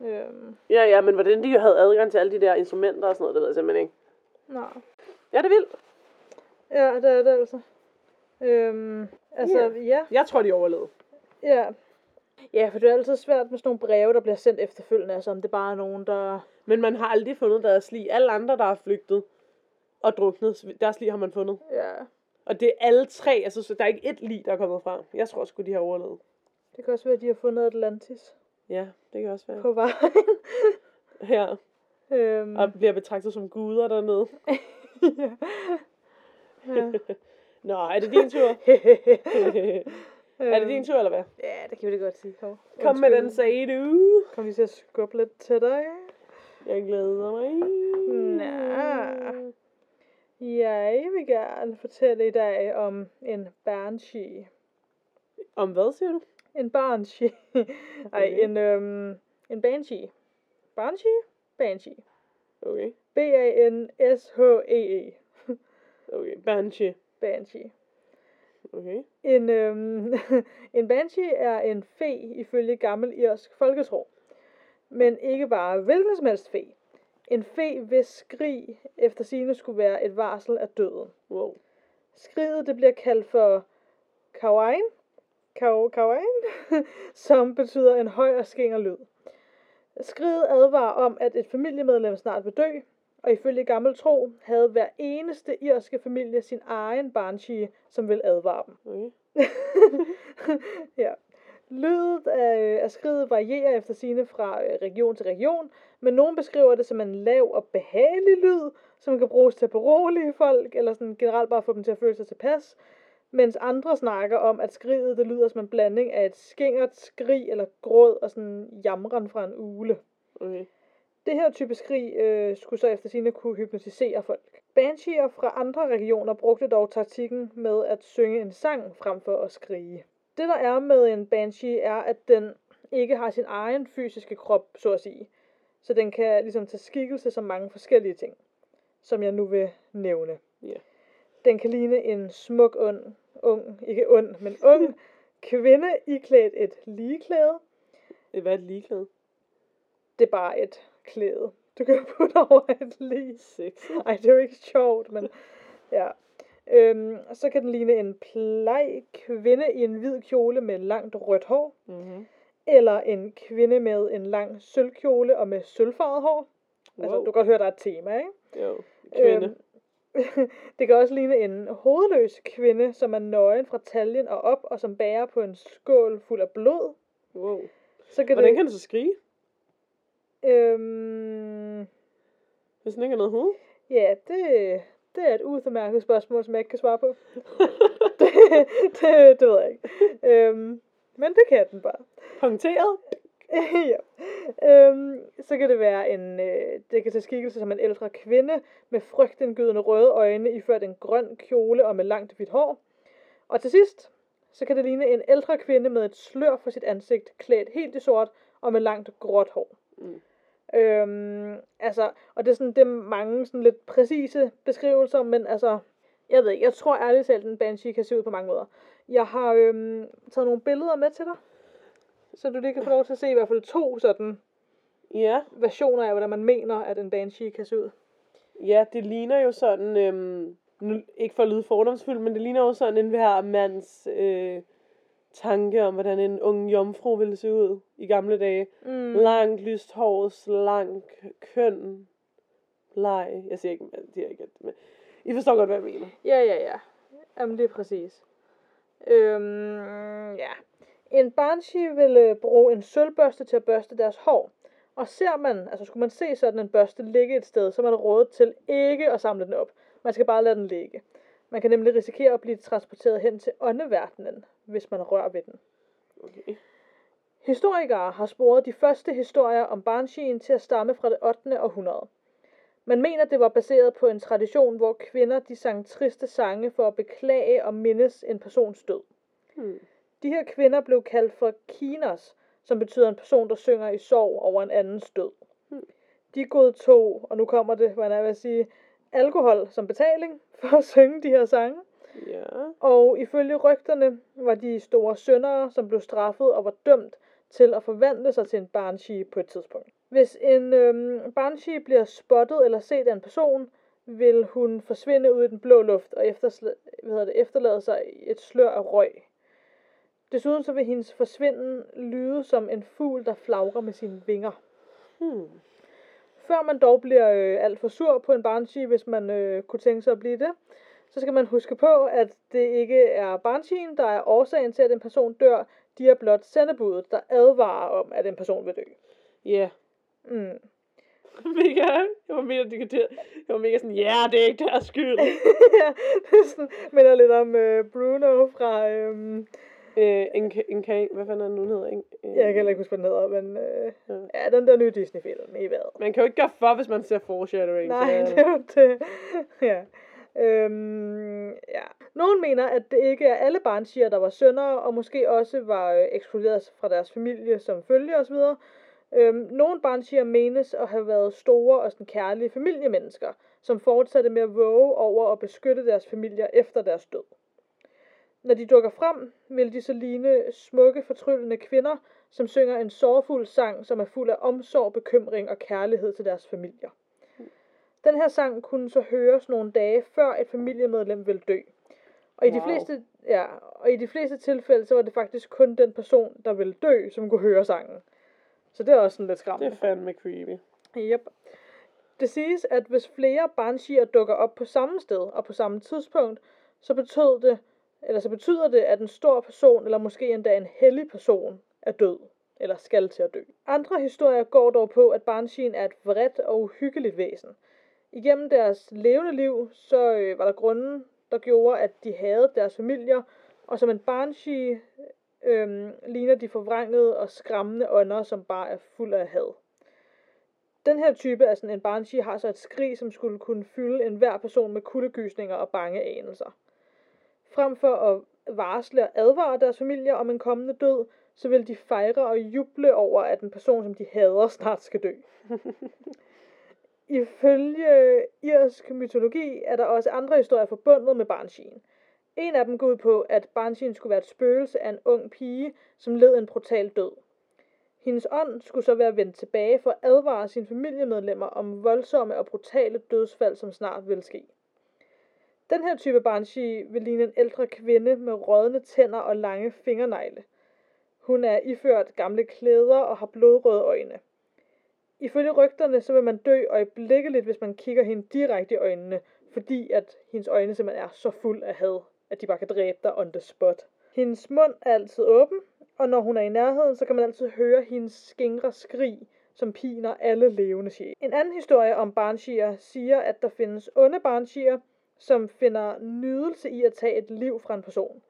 Øhm, Ja, ja, men hvordan de havde adgang til alle de der instrumenter og sådan noget, det ved jeg simpelthen ikke. nej. Ja, det er vildt. Ja, det er det altså. Øhm, altså, Ja. ja. Jeg tror, de overlevede. Ja. Ja, for det er altid svært med sådan nogle breve, der bliver sendt efterfølgende, altså om det bare er nogen, der... Men man har aldrig fundet deres lig. Alle andre, der har flygtet og druknet, deres lig har man fundet. Ja, Og det er alle tre, altså så der er ikke ét lig, der er kommet frem. Jeg tror sgu, de har overlevet. det kan også være, at de har fundet Atlantis Ja, det kan også være. på vejen. Her. øhm, Og bliver betragtet som guder dernede. ja. ja. Nå, er det din tur? Er det din tur, eller hvad? Ja, det kan vi da godt sige. Kom, Kom med den, sagde du. Kom lige til at skubbe lidt til dig. Jeg glæder mig. Nå. Jeg vil gerne fortælle i dag om en banshee. Om hvad, siger du? En banshee. Ej, Okay. en, øhm, en banshee. Banshee? Banshee. Okay. B-A-N-S-H-E-E. Okay. Banshee. Banshee. Okay. En, øhm, en banshee er en fe ifølge gammel irsk folketro. Men ikke bare hvilken som helst fe. En fe, hvis skrig efter sine skulle være et varsel af døden. Wow. Skriget det bliver kaldt for kawain, Kaw- kawain som betyder en høj og skinger lyd. Skriget advarer om, at et familiemedlem snart vil dø, og ifølge gammel tro havde hver eneste irske familie sin egen banshee, som vil advare dem. Okay. ja. Lydet af, af skridet varierer efter sine fra øh, region til region, men nogen beskriver det som en lav og behagelig lyd, som kan bruges til at berolige folk, eller sådan generelt bare få dem til at føle sig tilpas, mens andre snakker om, at skridet det lyder som en blanding af et skingert skrig eller gråd og sådan jamren fra en ule. Okay. Det her type skrig øh, skulle så efter sine kunne hypnotisere folk. Bansheer fra andre regioner brugte dog taktikken med at synge en sang frem for at skrige. Det der er med en banshee er, at den ikke har sin egen fysiske krop, så at sige. Så den kan ligesom tage skikkelse som mange forskellige ting, som jeg nu vil nævne. Ja. Den kan ligne en smuk ung, ung ikke ond, men ung kvinde iklædt et ligeklæde. Det var et ligeklæde. Det er bare et klæde. Du kan putte over et lige. Sex. Ej, det er jo ikke sjovt, men ja. Øhm, så kan den ligne en bleg kvinde i en hvid kjole med langt rødt hår. Mm-hmm. Eller en kvinde med en lang sølvkjole og med sølvfarvet hår. Altså, Wow. du kan godt høre, der er et tema, ikke? Jo. Kvinde. Øhm, det kan også ligne en hovedløs kvinde, som er nøgen fra taljen og op, og som bærer på en skål fuld af blod. Wow. Så kan Hvordan det, kan du så skrige, øhm, hvis den ikke har noget hoved? ja, det, det er et udmærket spørgsmål, som jeg ikke kan svare på. det, det, det ved jeg ikke. Øhm, men det kan den bare. Punkteret? ja. Øhm, så kan det være en, øh, det kan tage skikkelse som en ældre kvinde med frygtindgydende røde øjne, iført en grøn kjole og med langt hvidt hår. Og til sidst, så kan det ligne en ældre kvinde med et slør for sit ansigt, klædt helt i sort og med langt gråt hår. Mm. Øhm, altså, og det er sådan, det er mange sådan lidt præcise beskrivelser, men altså, jeg ved ikke, jeg tror ærligt talt, en banshee kan se ud på mange måder. Jeg har øhm, taget nogle billeder med til dig, så du lige kan få lov til at se i hvert fald to sådan Ja. versioner af, hvordan man mener, at en banshee kan se ud. Ja, det ligner jo sådan, øhm, nu, ikke for at lyde fordomsfuld, men det ligner jo sådan en hver mands øh, tanke om, hvordan en ung jomfru ville se ud i gamle dage. Mm. Langt, lyst hår, slank, køn, bleg. Jeg siger ikke, det er ikke, men I forstår godt, hvad jeg mener. Ja, ja, ja. Jamen, det er præcis. Øhm, ja. En banshee ville bruge en sølvbørste til at børste deres hår. Og ser man, altså skulle man se sådan en børste ligge et sted, så er man rådet til ikke at samle den op. Man skal bare lade den ligge. Man kan nemlig risikere at blive transporteret hen til åndeverdenen, hvis man rører ved den. Okay. Historikere har sporet de første historier om Bansheen til at stamme fra det 8. århundrede. Man mener, det var baseret på en tradition, hvor kvinder de sang triste sange for at beklage og mindes en persons død. Hmm. De her kvinder blev kaldt for kinos, som betyder en person, der synger i sorg over en andens død. Hmm. De godtog, og nu kommer det, hvad jeg vil sige, alkohol som betaling for at synge de her sange. Ja. Og ifølge rygterne var de store syndere, som blev straffet og var dømt til at forvandle sig til en banshee på et tidspunkt. Hvis en øhm, banshee bliver spottet eller set af en person, vil hun forsvinde ud i den blå luft og eftersla- hvad hedder det, efterlade sig et slør af røg. Desuden så vil hendes forsvinden lyde som en fugl, der flagrer med sine vinger. Hmm. Før man dog bliver øh, alt for sur på en banshee, hvis man øh, kunne tænke sig at blive det, så skal man huske på, at det ikke er bansheen, der er årsagen til, at en person dør. De er blot sendebuddet, der advarer om, at en person vil dø. Ja. Mm. Mega. Jeg var mega digiteret. Jeg var mega sådan, ja, det er ikke deres skyld. det er sådan, minder lidt om øh, Bruno fra... Øh, øh, en, en kan, hvad fanden er den nu hedder, ikke? Øh, jeg kan heller ikke huske, hvad den hedder, men øh, Ja. ja, den der nye Disney-film i hvad. Man kan jo ikke gøre for, hvis man ser foreshadowing. Nej, så, det er jo det. ja. Øhm, ja. Nogen mener, at det ikke er alle barnshier, der var søndere, og måske også var øh, ekskluderet fra deres familie som følge osv. Øhm, nogle barnshier menes at have været store og sådan kærlige familiemennesker, som fortsatte med at våge over at beskytte deres familier efter deres død. Når de dukker frem, vil de så ligne smukke, fortryllende kvinder, som synger en sorgfuld sang, som er fuld af omsorg, bekymring og kærlighed til deres familier. Den her sang kunne så høres nogle dage før et familiemedlem ville dø. Og i, de fleste, ja, og i de fleste tilfælde, så var det faktisk kun den person, der ville dø, som kunne høre sangen. Så det er også sådan lidt Det skræmmende. er fandme creepy. Yep. Det siges, at hvis flere banshier dukker op på samme sted og på samme tidspunkt, så betød det, eller så betyder det, at en stor person, eller måske endda en hellig person, er død, eller skal til at dø. Andre historier går dog på, at banshien er et vredt og uhyggeligt væsen. Igennem deres levende liv, så øh, var der grunden, der gjorde, at de havde deres familier, og som en banshee øh, ligner de forvrængede og skræmmende ånder, som bare er fuld af had. Den her type af sådan en banshee har så et skrig, som skulle kunne fylde enhver person med kuldegysninger og bange anelser. Frem for at varsle og advare deres familier om en kommende død, så vil de fejre og juble over, at en person, som de hader, snart skal dø. Ifølge irsk mytologi er der også andre historier forbundet med Bansheen. En af dem går ud på, at Bansheen skulle være et spøgelse af en ung pige, som led en brutal død. Hendes ånd skulle så være vendt tilbage for at advare sine familiemedlemmer om voldsomme og brutale dødsfald, som snart vil ske. Den her type banshee vil ligne en ældre kvinde med rådne tænder og lange fingernegle. Hun er iført gamle klæder og har blodrøde øjne. Ifølge rygterne så vil man dø øjeblikkeligt, hvis man kigger hende direkte i øjnene, fordi at hendes øjne simpelthen er så fuld af had, at de bare kan dræbe dig on the spot. Hendes mund er altid åben, og når hun er i nærheden, så kan man altid høre hendes skingre skrig, som piner alle levende sjæle. En anden historie om barnshier siger, at der findes onde barnshier, som finder nydelse i at tage et liv fra en person.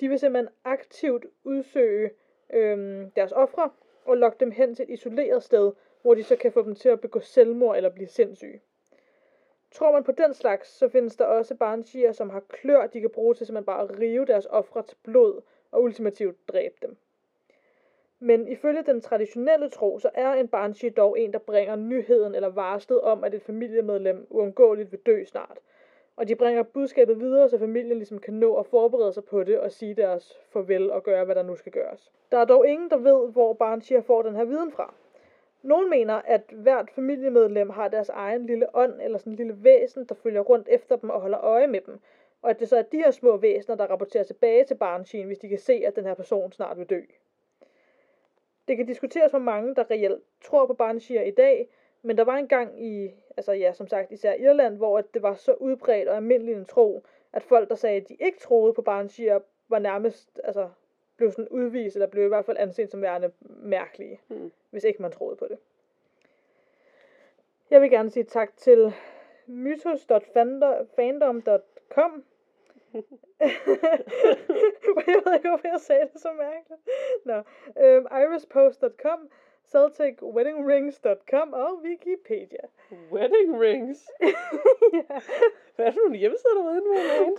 De vil simpelthen aktivt udsøge øhm, deres ofre og lokke dem hen til et isoleret sted, hvor de så kan få dem til at begå selvmord eller blive sindssyge. Tror man på den slags, så findes der også banshee'er, som har klør, de kan bruge til simpelthen bare at rive deres ofre til blod og ultimativt dræbe dem. Men ifølge den traditionelle tro, så er en banshee dog en, der bringer nyheden eller varslet om, at et familiemedlem uundgåeligt vil dø snart. Og de bringer budskabet videre, så familien ligesom kan nå at forberede sig på det og sige deres farvel og gøre, hvad der nu skal gøres. Der er dog ingen, der ved, hvor Banshee får den her viden fra. Nogle mener, at hvert familiemedlem har deres egen lille ånd eller sådan en lille væsen, der følger rundt efter dem og holder øje med dem. Og at det så er de her små væsener, der rapporterer tilbage til barnskien, hvis de kan se, at den her person snart vil dø. Det kan diskuteres, hvor mange der reelt tror på Banshee i dag, men der var en gang i, altså ja, som sagt især Irland, hvor det var så udbredt og almindelig en tro, at folk, der sagde, at de ikke troede på barnshier, var nærmest, altså blev sådan udvist, eller blev i hvert fald anset som værende mærkelige, Hmm. hvis ikke man troede på det. Jeg vil gerne sige tak til mythos.fandom.com. jeg ved ikke, hvorfor jeg sagde det så mærkeligt. Nå. Øhm, irispost.com, celticweddingrings.com og Wikipedia. Wedding rings. ja, Hvad er det for nogle hjemmesider, du har inde på? Lane?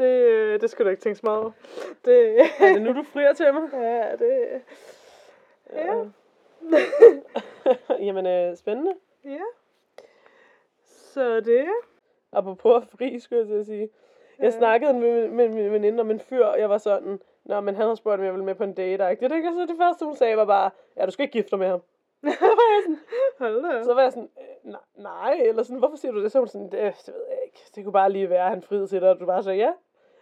det, det skulle du ikke tænke så meget over. Det, Er det nu, du frier til mig? ja, det, Ja. Jamen, øh, spændende. ja. Så det, Apropos fri, skulle jeg til at sige. Jeg Ja. snakkede med, med min veninde om en fyr, og jeg var sådan, Nå, men han havde spurgt, om jeg ville med på en date. Ikke? Det, det, så det første, hun sagde, var bare, ja, du skal ikke gifte dig med ham. hold da. Så var jeg sådan, øh, nej, nej, eller sådan, hvorfor siger du det? Så var sådan, det, det ved jeg ikke. Det kunne bare lige være, at han friede til dig, og du bare sagde ja.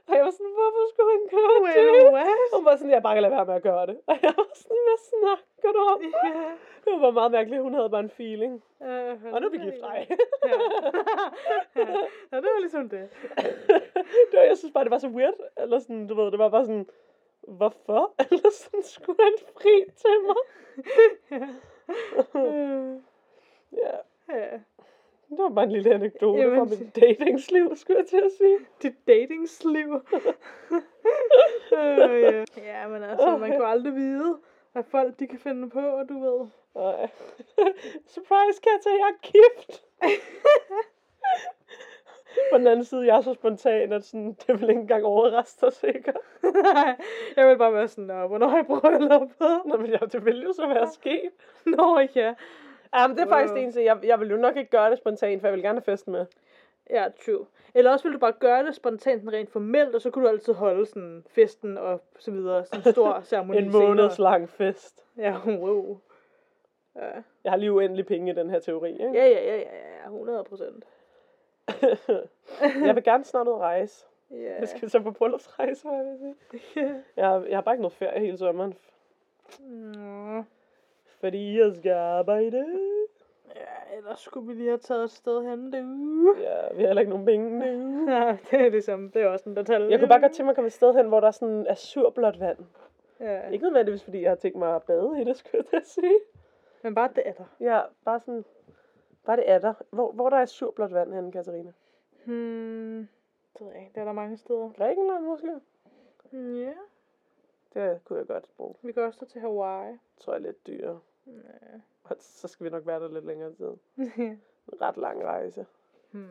Og jeg var sådan, hvorfor skulle han gøre Wait, det? what? Hun var sådan, jeg bare kan lade være med at gøre det. Og jeg var sådan, hvad snakker du om? Ja. Det var meget mærkeligt, hun havde bare en feeling. Uh, Og nu er vi gift, nej. Ja. ja, det var ligesom det. det var, jeg synes bare, det var så weird. Eller sådan, du ved, det var bare sådan, hvorfor? Eller sådan, skulle han fri til mig? Øh, ja, ja. det var bare en lille anekdote Jamen, fra mit datingsliv, skulle jeg til at sige. Dit datingsliv. øh, ja. ja, men altså, man kan aldrig vide, hvad folk de kan finde på, og du ved. Nej. Surprise, Katja, jeg er gift. På den anden side, jeg er så spontan, at sådan, det vil ikke engang overraske dig sikkert. jeg vil bare være sådan, Nå, hvornår har jeg brylluppet? Nå, men ja, det ville jo så være sket. Nå, ja. Ja, men det er faktisk Øh. det eneste. Jeg, jeg vil jo nok ikke gøre det spontant, for jeg vil gerne have festen med. Ja, true. Eller også vil du bare gøre det spontant, rent formelt, og så kunne du altid holde sådan festen og så videre. Sådan en stor ceremoni En måneds lang fest. Ja, wow. Ja. Jeg har lige uendelig penge i den her teori, ikke? Ja, ja, ja, ja, ja, 100 procent. jeg vil gerne snart ud rejse. Ja. Jeg skal så på bryllupsrejse, hvad jeg vil sige. Jeg, har- jeg har bare ikke noget ferie hele sommeren, Nå. fordi jeg skal arbejde. Ja, ellers skulle vi lige have taget et sted hen du. Ja, vi har heller ikke nogen penge nu. Ja, det er ligesom, det er også en detalje. Jeg kunne bare godt tænke mig at komme et sted hen, hvor der er sådan azurblåt vand. Ja, Ikke nødvendigvis, fordi jeg har tænkt mig at bade i det, skulle jeg at sige. men bare det er der. Ja, bare sådan... Bare det er der. Hvor, hvor der er azurblåt vand henne, Katarina? Hmm, det ved jeg ikke, det er der mange steder. Grækenland måske? Hmm, Ja, Det kunne jeg godt bruge. vi kan også tage til Hawaii. tror jeg er lidt dyrere. Og så skal vi nok være der lidt længere tid. En ret lang rejse. hmm.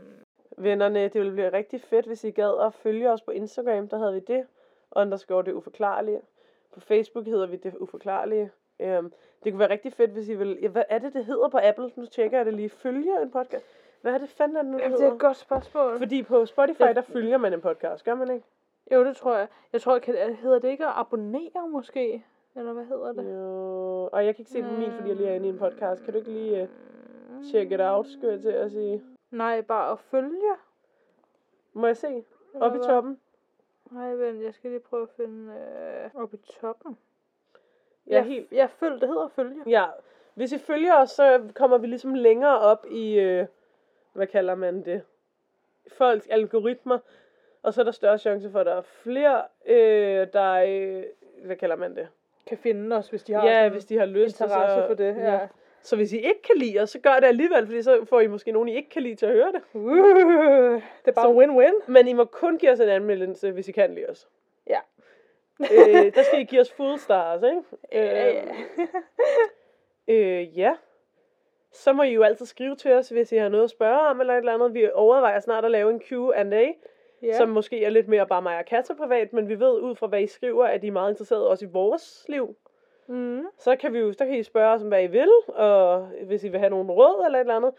Vennerne, det ville blive rigtig fedt, hvis I gad at følge os på Instagram. Der havde vi det. Underscore det uforklarlige. På Facebook hedder vi det uforklarlige. Um, det kunne være rigtig fedt, hvis I vil... Ja, hvad er det, det hedder på Apple? Nu tjekker jeg det lige. Følger en podcast. Hvad er det fanden er det nu, det det er et godt spørgsmål. Fordi på Spotify, der følger man en podcast, gør man ikke? Jo, det tror jeg. Jeg tror, kan, hedder det ikke at abonnere måske? Eller hvad hedder det? Jo. Og jeg kan ikke se på min, fordi jeg lige er inde i en podcast. Kan du ikke lige uh, check it out, skulle jeg til at sige? Nej, bare at følge. Må jeg se? eller Oppe i toppen? Nej, vent, jeg skal lige prøve at finde øh, oppe i toppen. Ja, Jeg, helt. jeg følger, det hedder følge. Ja, hvis I følger os, så kommer vi ligesom længere op i, øh, hvad kalder man det? folks algoritmer, og så er der større chance for, at der er flere, øh, der øh, hvad kalder man det? Kan finde os, hvis de har Ja, hvis de har lyst. interesse så, for det. Ja. Så hvis I ikke kan lide os, så gør det alligevel, fordi så får I måske nogen, I ikke kan lide til at høre det. Uh, det er bare Så- win-win. Men I må kun give os en anmeldelse, hvis I kan lide os. Øh, der skal I give os full stars, ikke? Ja, ja. Øh, ja. Så må I jo altid skrive til os, hvis I har noget at spørge om eller et eller andet. Vi overvejer snart at lave en Q&A, ja. som måske er lidt mere bare mig og Katja privat, men vi ved ud fra, hvad I skriver, at I er meget interesserede også i vores liv. Mm. Så kan vi jo, så kan I spørge os hvad I vil, og hvis I vil have nogle råd eller et eller andet.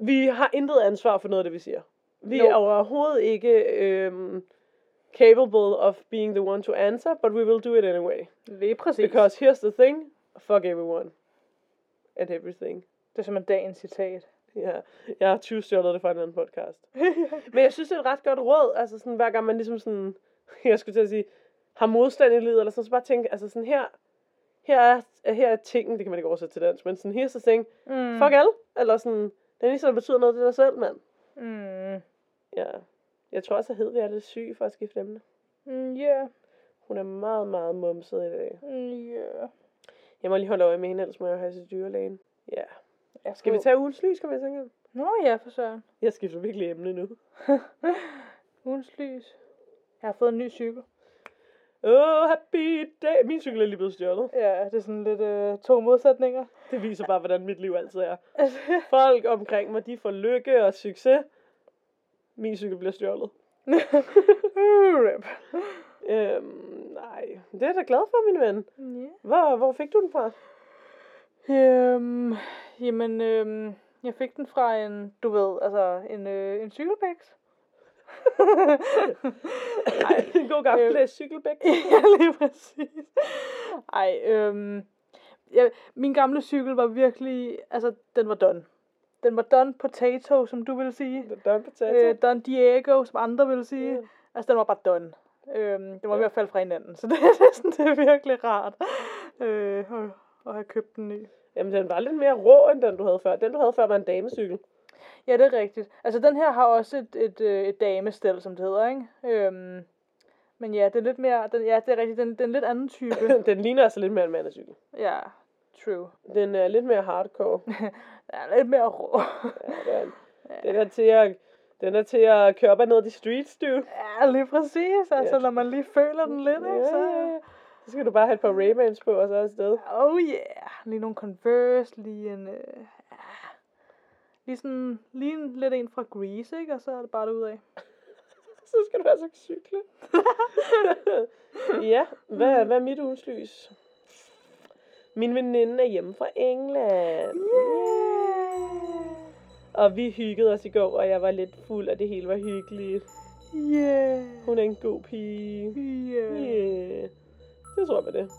Vi har intet ansvar for noget af det, vi siger. Vi Nope. er overhovedet ikke øhm, capable of being the one to answer, but we will do it anyway. Lige præcis. Because here's the thing, fuck everyone. And everything. Det er simpelthen dagens citat. Ja, jeg har 20 stjålet det fra en anden podcast. Men jeg synes, det er et ret godt råd, altså sådan, hver gang man ligesom sådan, jeg skulle til at sige, har modstand i livet, eller sådan, så bare tænke, altså sådan her, her er, her er tingen, det kan man ikke oversætte til dansk, men sådan, here's the thing, mm. fuck alle, eller sådan, det er ligesom, der betyder noget til dig selv, mand. Mm. Ja, jeg tror også, at Hedvig er lidt syg for at skifte emne. Mm, yeah. Hun er meget, meget mumset i dag. Mm, yeah. Jeg må lige holde øje med hende, ellers må jeg have til dyrlægen. Ja. Jeg Skal vi tage ugens lys, kan vi tænke? Nå ja, for søren. Jeg skifter virkelig emne nu. Ugens lys. Jeg har fået en ny cykel. Oh, happy day. Min cykel er lige blevet stjålet. Ja, det er sådan lidt øh, to modsætninger. Det viser bare, hvordan mit liv altid er. Folk omkring mig, de får lykke og succes. Min cykel bliver stjålet. Rip. Øhm, nej, det er jeg da glad for, min ven. Ja. Hvor, hvor fik du den fra? Øhm, jamen, øhm, jeg fik den fra en, du ved, altså en, øh, en cykelbæks. Nej, en god gammel Øh. cykelbæk. ja, lige præcis. Ej, øhm, ja, min gamle cykel var virkelig, altså, den var done. Den var done potato, som du vil sige. Done potato. Øh, done Diego, som andre vil sige. Ja. Altså, den var bare done. Øhm, den var Ja. ved at falde fra hinanden, så det, det, er sådan, det er virkelig rart øh, at, at have købt den ny. Jamen, den var lidt mere rå, end den du havde før. Den du havde før var en damecykel. Ja, det er rigtigt. Altså, den her har også et, et, øh, et damestel, som det hedder, ikke? Øhm, men ja, det er lidt mere, den, ja, det er rigtigt, den, den er en lidt anden type. den ligner altså lidt mere en mandecykel. ja, true. Den er lidt mere hardcore. Den er lidt mere rå. Ja, den, den, er til at, den er til at køre op og ned de streets, du. ja, lige præcis. Altså, Ja. når man lige føler den lidt, ikke? Ja, Så, ja. Så skal du bare have et par Ray-Bans på, og så afsted. oh yeah. Lige nogle Converse, lige en... Øh, lige sådan, lige en, lidt en fra Grease, ikke? Og så er det bare derudad. Så skal du altså cykle. ja, hvad, hvad er mit ugens lys? Min veninde er hjemme fra England. Og vi hyggede os i går, og jeg var lidt fuld, og det hele var hyggeligt. Yeah. Hun er en god pige. Yeah. Yeah. Det tror jeg var det.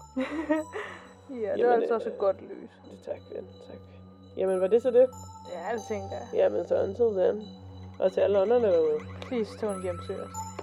Ja, det Jamen, er altså øh, også et godt lys. Det tak, ven. Tak. Jamen, var det så det? Ja, det tænker jeg. Jamen, så until then. Og til alle ånderne derude. Please don't hjemsøge os.